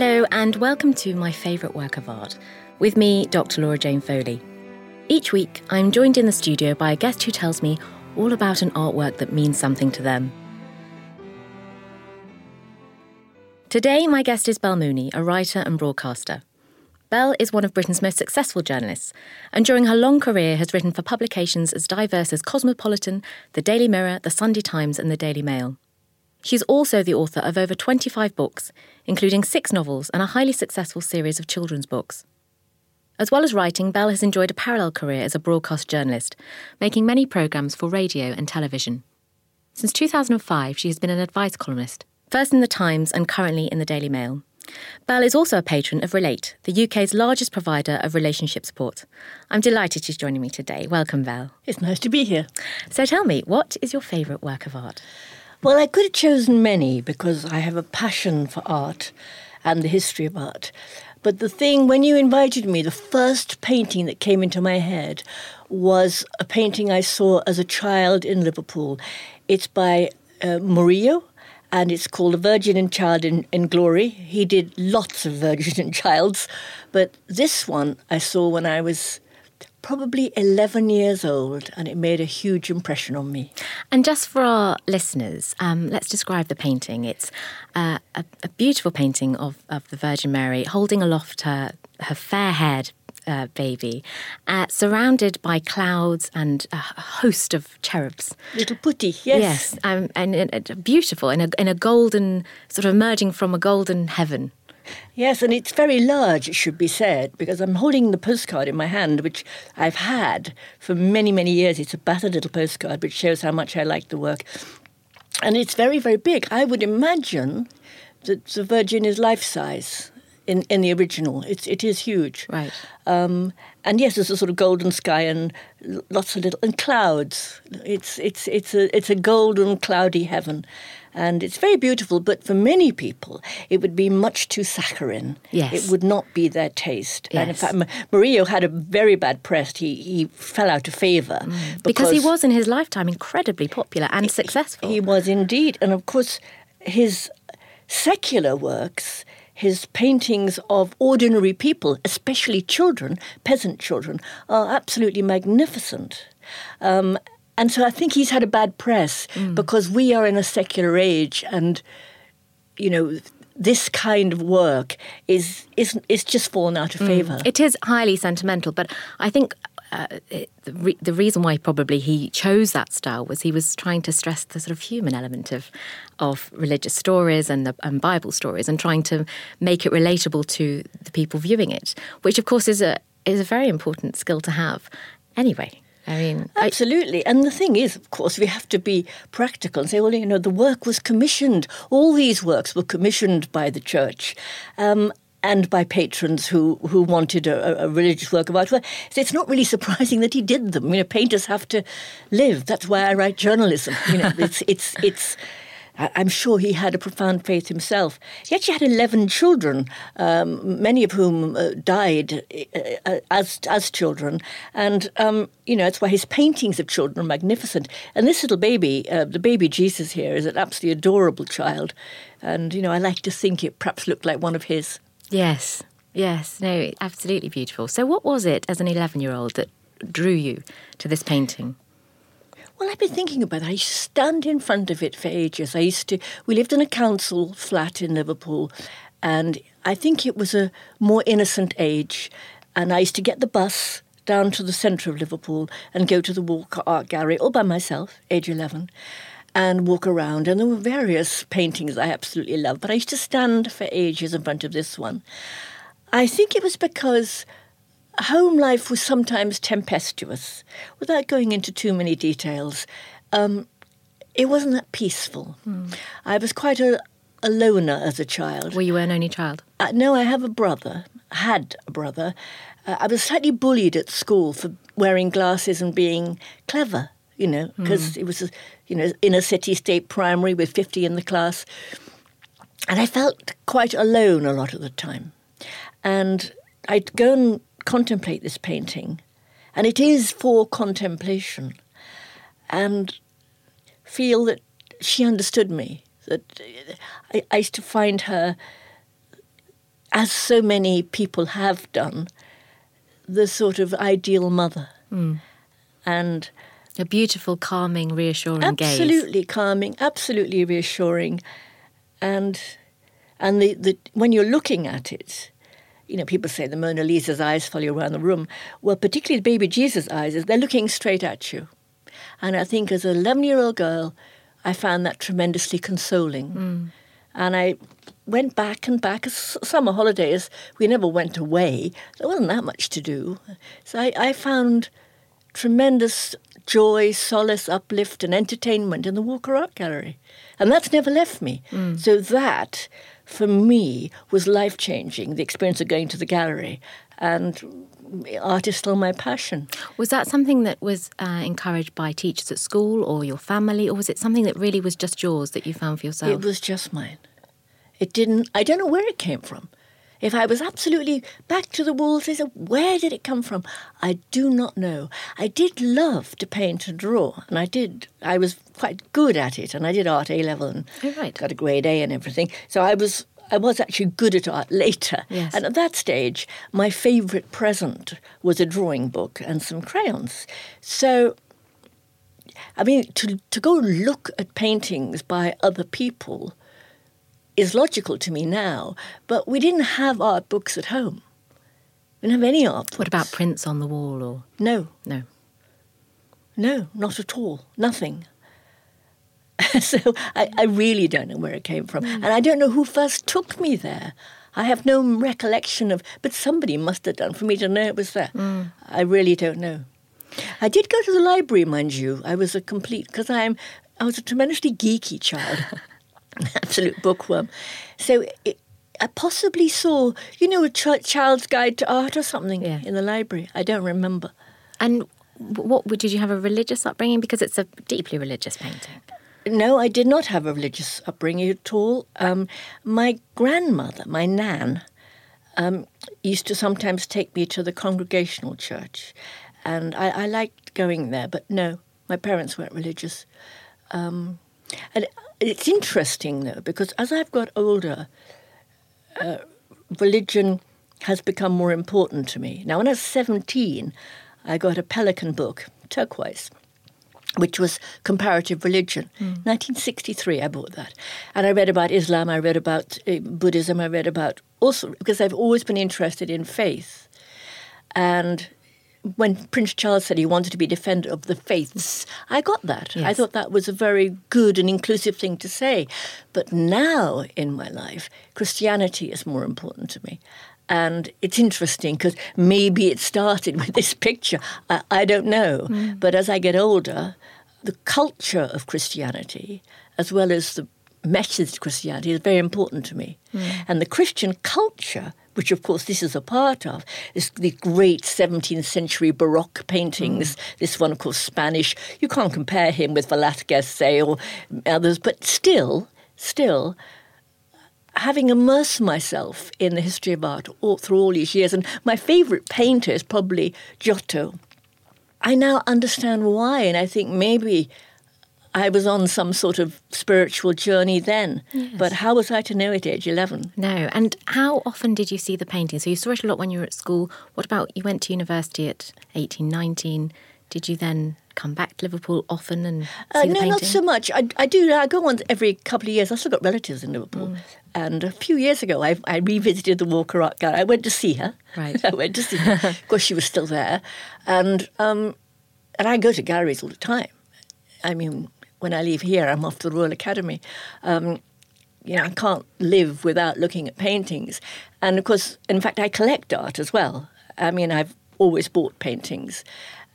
Hello, and welcome to my favourite work of art. With me, Dr. Laura Jane Foley. Each week, I'm joined in the studio by a guest who tells me all about an artwork that means something to them. Today, my guest is Bel Mooney, a writer and broadcaster. Bel is one of Britain's most successful journalists, and during her long career has written for publications as diverse as Cosmopolitan, The Daily Mirror, The Sunday Times, and The Daily Mail. She's also the author of over 25 books, including six novels and a highly successful series of children's books. As well as writing, Bel has enjoyed a parallel career as a broadcast journalist, making many programmes for radio and television. Since 2005, she has been an advice columnist, first in The Times and currently in The Daily Mail. Bel is also a patron of Relate, the UK's largest provider of relationship support. I'm delighted she's joining me today. Welcome, Bel. It's nice to be here. So tell me, what is your favourite work of art? Well, I could have chosen many because I have a passion for art and the history of art. But the thing, when you invited me, the first painting that came into my head was a painting I saw as a child in Liverpool. It's by uh, Murillo, and it's called A Virgin and Child in, in Glory. He did lots of Virgin and Childs, but this one I saw when I was probably 11 years old, and it made a huge impression on me. And just for our listeners, um, let's describe the painting. It's uh, a, a beautiful painting of, of the Virgin Mary holding aloft her, her fair haired uh, baby, uh, surrounded by clouds and a host of cherubs. Little putti, yes. Yes, um, and, and, and beautiful in a, in a golden, sort of emerging from a golden heaven. Yes, and it's very large, it should be said, because I'm holding the postcard in my hand, which I've had for many, many years. It's a battered little postcard, which shows how much I like the work. And it's very, very big. I would imagine that the Virgin is life size in, in the original. It's, it is huge. Right. Um, and yes, there's a sort of golden sky and lots of little and clouds. It's it's it's a it's a golden cloudy heaven, and it's very beautiful. But for many people, it would be much too saccharine. Yes. it would not be their taste. Yes. And in fact, Murillo had a very bad press. He he fell out of favour Mm. Because he was in his lifetime incredibly popular and successful. he was indeed, and of course, his secular works, his paintings of ordinary people, especially children, peasant children, are absolutely magnificent. Um, and so I think he's had a bad press because we are in a secular age, and you know. This kind of work is is is just fallen out of favour. It is highly sentimental, but I think uh, it, the, re- the reason why probably he chose that style was he was trying to stress the sort of human element of of religious stories and, the, and Bible stories, and trying to make it relatable to the people viewing it, which of course is a is a very important skill to have. Anyway, I mean, I- Absolutely. and the thing is, of course, we have to be practical and say, well, you know, the work was commissioned. All these works were commissioned by the church. Um, and by patrons who, who wanted a, a religious work of art. Well, so it's not really surprising that he did them. You know, painters have to live. That's why I write journalism. You know, it's it's it's I- I'm sure he had a profound faith himself. He actually had 11 children, um, many of whom uh, died uh, uh, as, as children. And, um, you know, that's why his paintings of children are magnificent. And this little baby, uh, the baby Jesus here, is an absolutely adorable child. And, you know, I like to think it perhaps looked like one of his. Yes, yes, no, absolutely beautiful. So, what was it as an 11 year old that drew you to this painting? Well, I've been thinking about that. I used to stand in front of it for ages. I used to, we lived in a council flat in Liverpool, and I think it was a more innocent age. And I used to get the bus down to the centre of Liverpool and go to the Walker Art Gallery all by myself, age 11, and walk around. And there were various paintings I absolutely loved, but I used to stand for ages in front of this one. I think it was because home life was sometimes tempestuous. Without going into too many details, um, it wasn't that peaceful. I was quite a, a loner as a child. Were you an only child? Uh, no, I have a brother, had a brother. Uh, I was slightly bullied at school for wearing glasses and being clever, you know, because it was, a, you know, inner city state primary with 50 in the class. And I felt quite alone a lot of the time. And I'd go and contemplate this painting, and it is for contemplation, and feel that she understood me. That I, I used to find her, as so many people have done, the sort of ideal mother. Hmm. And A beautiful, calming, reassuring gaze. absolutely calming, absolutely reassuring, and and the, the when you're looking at it, you know, people say the Mona Lisa's eyes follow you around the room. Well, particularly the baby Jesus' eyes, is they're looking straight at you, and I think as an 11 year old girl, I found that tremendously consoling, hmm. and I went back and back. Summer holidays, we never went away. There wasn't that much to do, so I, I found tremendous joy, solace, uplift, and entertainment in the Walker Art Gallery. And that's never left me. Hmm. So that, for me, was life changing, the experience of going to the gallery. And art is still my passion. Was that something that was uh, encouraged by teachers at school or your family, or was it something that really was just yours that you found for yourself? It was just mine. It didn't, I don't know where it came from. If I was absolutely back to the walls, where did it come from? I do not know. I did love to paint and draw, and I did. I was quite good at it, and I did art A level and Oh, right. got a grade A and everything. So I was. I was actually good at art later. Yes. And at that stage, my favourite present was a drawing book and some crayons. So I mean, to, to go look at paintings by other people is logical to me now, but we didn't have art books at home. We didn't have any art books. What about prints on the wall or No, no? no, not at all. Nothing. so I, I really don't know where it came from. Hmm. And I don't know who first took me there. I have no recollection of, but somebody must have done for me to know it was there. Hmm. I really don't know. I did go to the library, mind you. I was a complete, because I'm, I was a tremendously geeky child, absolute bookworm. So it, I possibly saw, you know, a ch- child's guide to art or something Yeah. in the library. I don't remember. And what did you have a religious upbringing? Because it's a deeply religious painting. No, I did not have a religious upbringing at all. Um, my grandmother, my nan, um, used to sometimes take me to the congregational church, and I, I liked going there. But no, my parents weren't religious. Um, and it's interesting though because as I've got older, uh, religion has become more important to me. Now, when I was seventeen, I got a Pelican book, turquoise which was comparative religion. 1963, I bought that. And I read about Islam, I read about uh, Buddhism, I read about also, because I've always been interested in faith. And when Prince Charles said he wanted to be defender of the faiths, I got that. I thought that was a very good and inclusive thing to say. But now in my life, Christianity is more important to me. And it's interesting because maybe it started with this picture. I, I don't know. Mm. But as I get older, the culture of Christianity, as well as the message of Christianity, is very important to me. Mm. And the Christian culture, which of course this is a part of, is the great 17th century Baroque paintings. Hmm. This one, of course, Spanish. You can't compare him with Velázquez, say, or others, but still, still, having immersed myself in the history of art all, through all these years, and my favourite painter is probably Giotto. I now understand why, and I think maybe I was on some sort of spiritual journey then. Yes. But how was I to know at age 11? No. And how often did you see the painting? So you saw it a lot when you were at school. What about you went to university at 18, 19? Did you then come back to Liverpool often and see Uh, no, painting? not so much. I, I do. I go on every couple of years. I've still got relatives in Liverpool. And a few years ago, I, I revisited the Walker Art Gallery. I went to see her. Right. I went to see her. of course, she was still there. And, um, and I go to galleries all the time. I mean, when I leave here, I'm off to the Royal Academy. Um, you know, I can't live without looking at paintings. And of course, in fact, I collect art as well. I mean, I've always bought paintings.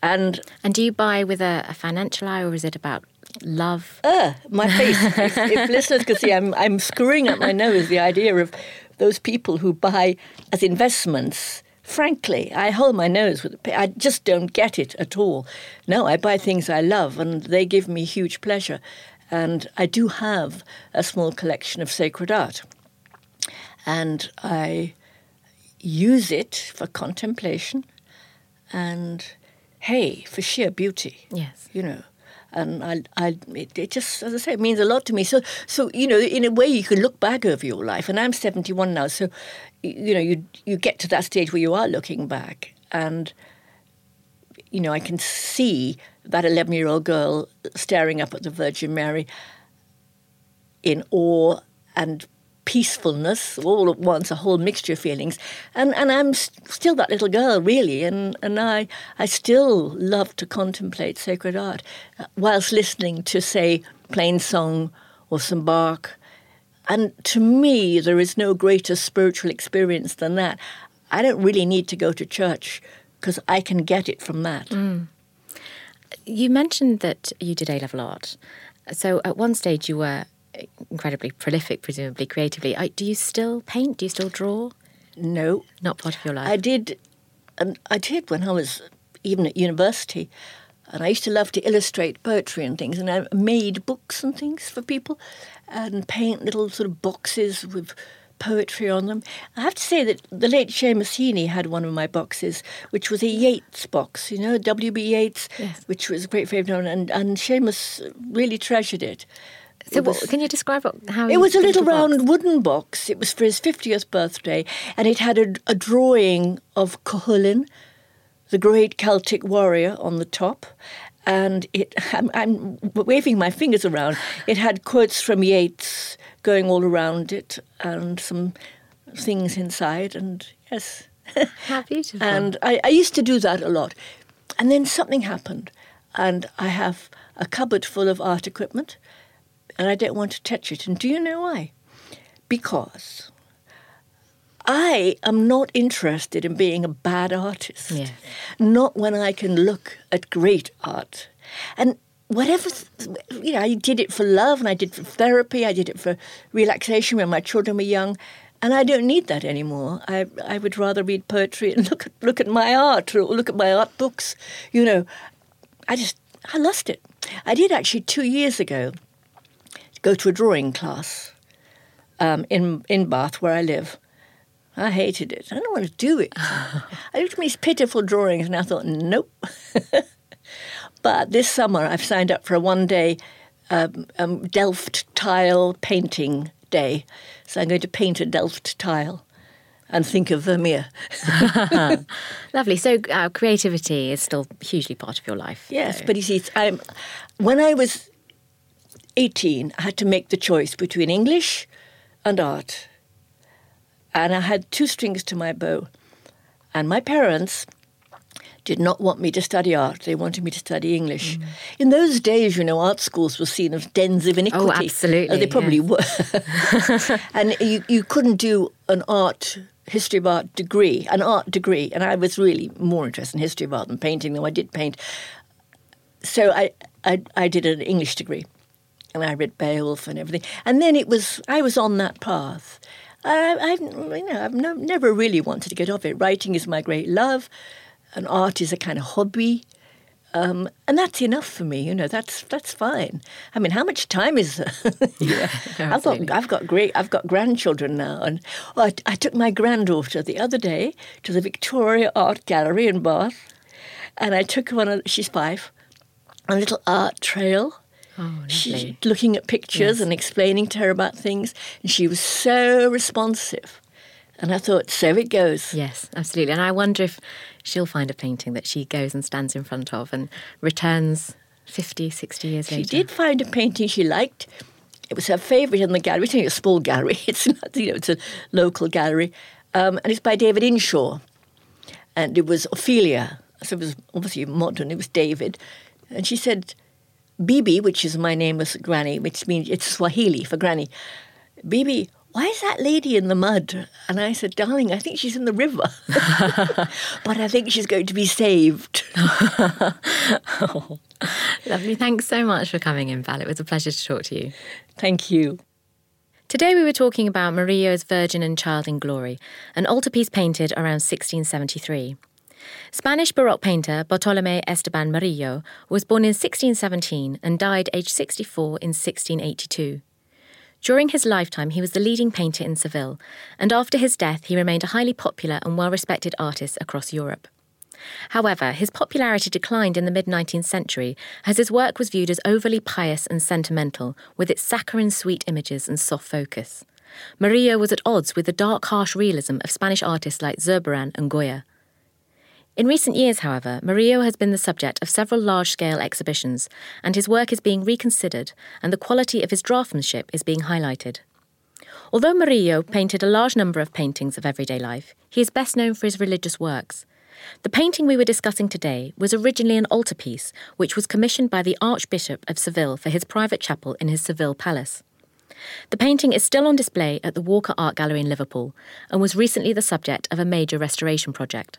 And And do you buy with a, a financial eye or is it about love? uh, my face. if, if listeners could see, I'm, I'm screwing up my nose the idea of those people who buy as investments. Frankly, I hold my nose with. I just don't get it at all. No, I buy things I love, and they give me huge pleasure. And I do have a small collection of sacred art, and I use it for contemplation, and hey, for sheer beauty Yes. you know. And I, I, it, it just, as I say, it means a lot to me. So, so you know, in a way, you can look back over your life. And I'm 71 now, so you know, you you get to that stage where you are looking back, and you know, I can see that 11 year old girl staring up at the Virgin Mary in awe and peacefulness all at once, a whole mixture of feelings. And, and I'm s- still that little girl, really, and, and I, I still love to contemplate sacred art whilst listening to, say, plain song or some Bach. And to me, there is no greater spiritual experience than that. I don't really need to go to church because I can get it from that. Mm. You mentioned that you did A level art. So at one stage you were incredibly prolific, presumably creatively. Do you still paint? Do you still draw? No, Not part of your life. I did, and I did when I was even at university. And I used to love to illustrate poetry and things, and I made books and things for people, and paint little sort of boxes with poetry on them. I have to say that the late Seamus Heaney had one of my boxes, which was a Yeats box, you know, W.B. Yeats, which was a great favourite, of and and Seamus really treasured it. so It what, can you describe how it was a little box? round wooden box. It was for his 50th birthday, and it had a, a drawing of Cuchulainn, the great Celtic warrior, on the top. And it, I'm, I'm waving my fingers around. It had quotes from Yeats going all around it, and some things inside. And yes, How beautiful. and I, I used to do that a lot. And then something happened, and I have a cupboard full of art equipment, and I don't want to touch it. And do you know why? Because I am not interested in being a bad artist. Yes. Not when I can look at great art. And whatever, you know, I did it for love and I did it for therapy, I did it for relaxation when my children were young. And I don't need that anymore. I, I would rather read poetry and look at, look at my art or look at my art books. You know, I just, I lost it. I did actually two years ago go to a drawing class um, in, in Bath where I live. I hated it. I don't want to do it. I looked at these pitiful drawings and I thought, nope. but this summer I've signed up for a one day um, um, Delft tile painting day. So I'm going to paint a Delft tile and think of Vermeer. Lovely. So uh, creativity is still hugely part of your life. Yes, but you see, I'm, when I was 18, I had to make the choice between English and art. And I had two strings to my bow. And my parents did not want me to study art. They wanted me to study English. In those days, you know, art schools were seen as dens of iniquity. Oh, absolutely, Uh, they probably yes. were. and you, you couldn't do an art, history of art degree, an art degree. And I was really more interested in history of art than painting, though I did paint. So I, I, I did an English degree. And I read Beowulf and everything. And then it was, I was on that path. I, I've, you know, I've no, never really wanted to get off it. Writing is my great love, and art is a kind of hobby. Um, and that's enough for me, you know. That's that's fine. I mean, how much time is there? yeah, I've got I've got great I've got grandchildren now, and well, I, I took my granddaughter the other day to the Victoria Art Gallery in Bath, and I took her on a she's five, on a little art trail. Oh, She looking at pictures Yes. and explaining to her about things, and she was so responsive. And I thought, so it goes. Yes, absolutely. And I wonder if she'll find a painting that she goes and stands in front of and returns 50, 60 years She later. She did find a painting she liked. It was her favourite in the gallery. It's only a small gallery. It's not, you know, it's a local gallery, um, and it's by David Inshaw. And it was Ophelia, so it was obviously modern. It was David, and she said, "Bibi," which is my name as Granny, which means it's Swahili for Granny. Bibi, why is that lady in the mud? And I said, darling, I think she's in the river, but I think she's going to be saved. Lovely. Thanks so much for coming in, Bel. It was a pleasure to talk to you. Thank you. Today we were talking about Murillo's Virgin and Child in Glory, an altarpiece painted around 1673. Spanish Baroque painter Bartolomé Esteban Murillo was born in 1617 and died aged 64 in 1682. During his lifetime, he was the leading painter in Seville, and after his death, he remained a highly popular and well respected artist across Europe. However, his popularity declined in the mid 19th century as his work was viewed as overly pious and sentimental, with its saccharine sweet images and soft focus. Murillo was at odds with the dark, harsh realism of Spanish artists like Zurbarán and Goya. In recent years, however, Murillo has been the subject of several large scale exhibitions, and his work is being reconsidered, and the quality of his draftsmanship is being highlighted. Although Murillo painted a large number of paintings of everyday life, he is best known for his religious works. The painting we were discussing today was originally an altarpiece, which was commissioned by the Archbishop of Seville for his private chapel in his Seville palace. The painting is still on display at the Walker Art Gallery in Liverpool and was recently the subject of a major restoration project.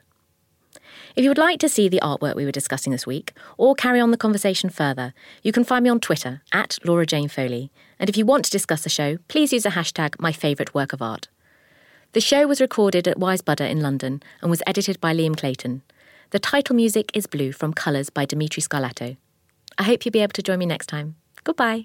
If you would like to see the artwork we were discussing this week, or carry on the conversation further, you can find me on Twitter at Laura Jane Foley. And if you want to discuss the show, please use the hashtag MyFavouriteWorkOfArt. The show was recorded at Wise in London and was edited by Liam Clayton. The title music is Blue from Colours by Dimitri Scarlato. I hope you'll be able to join me next time. Goodbye.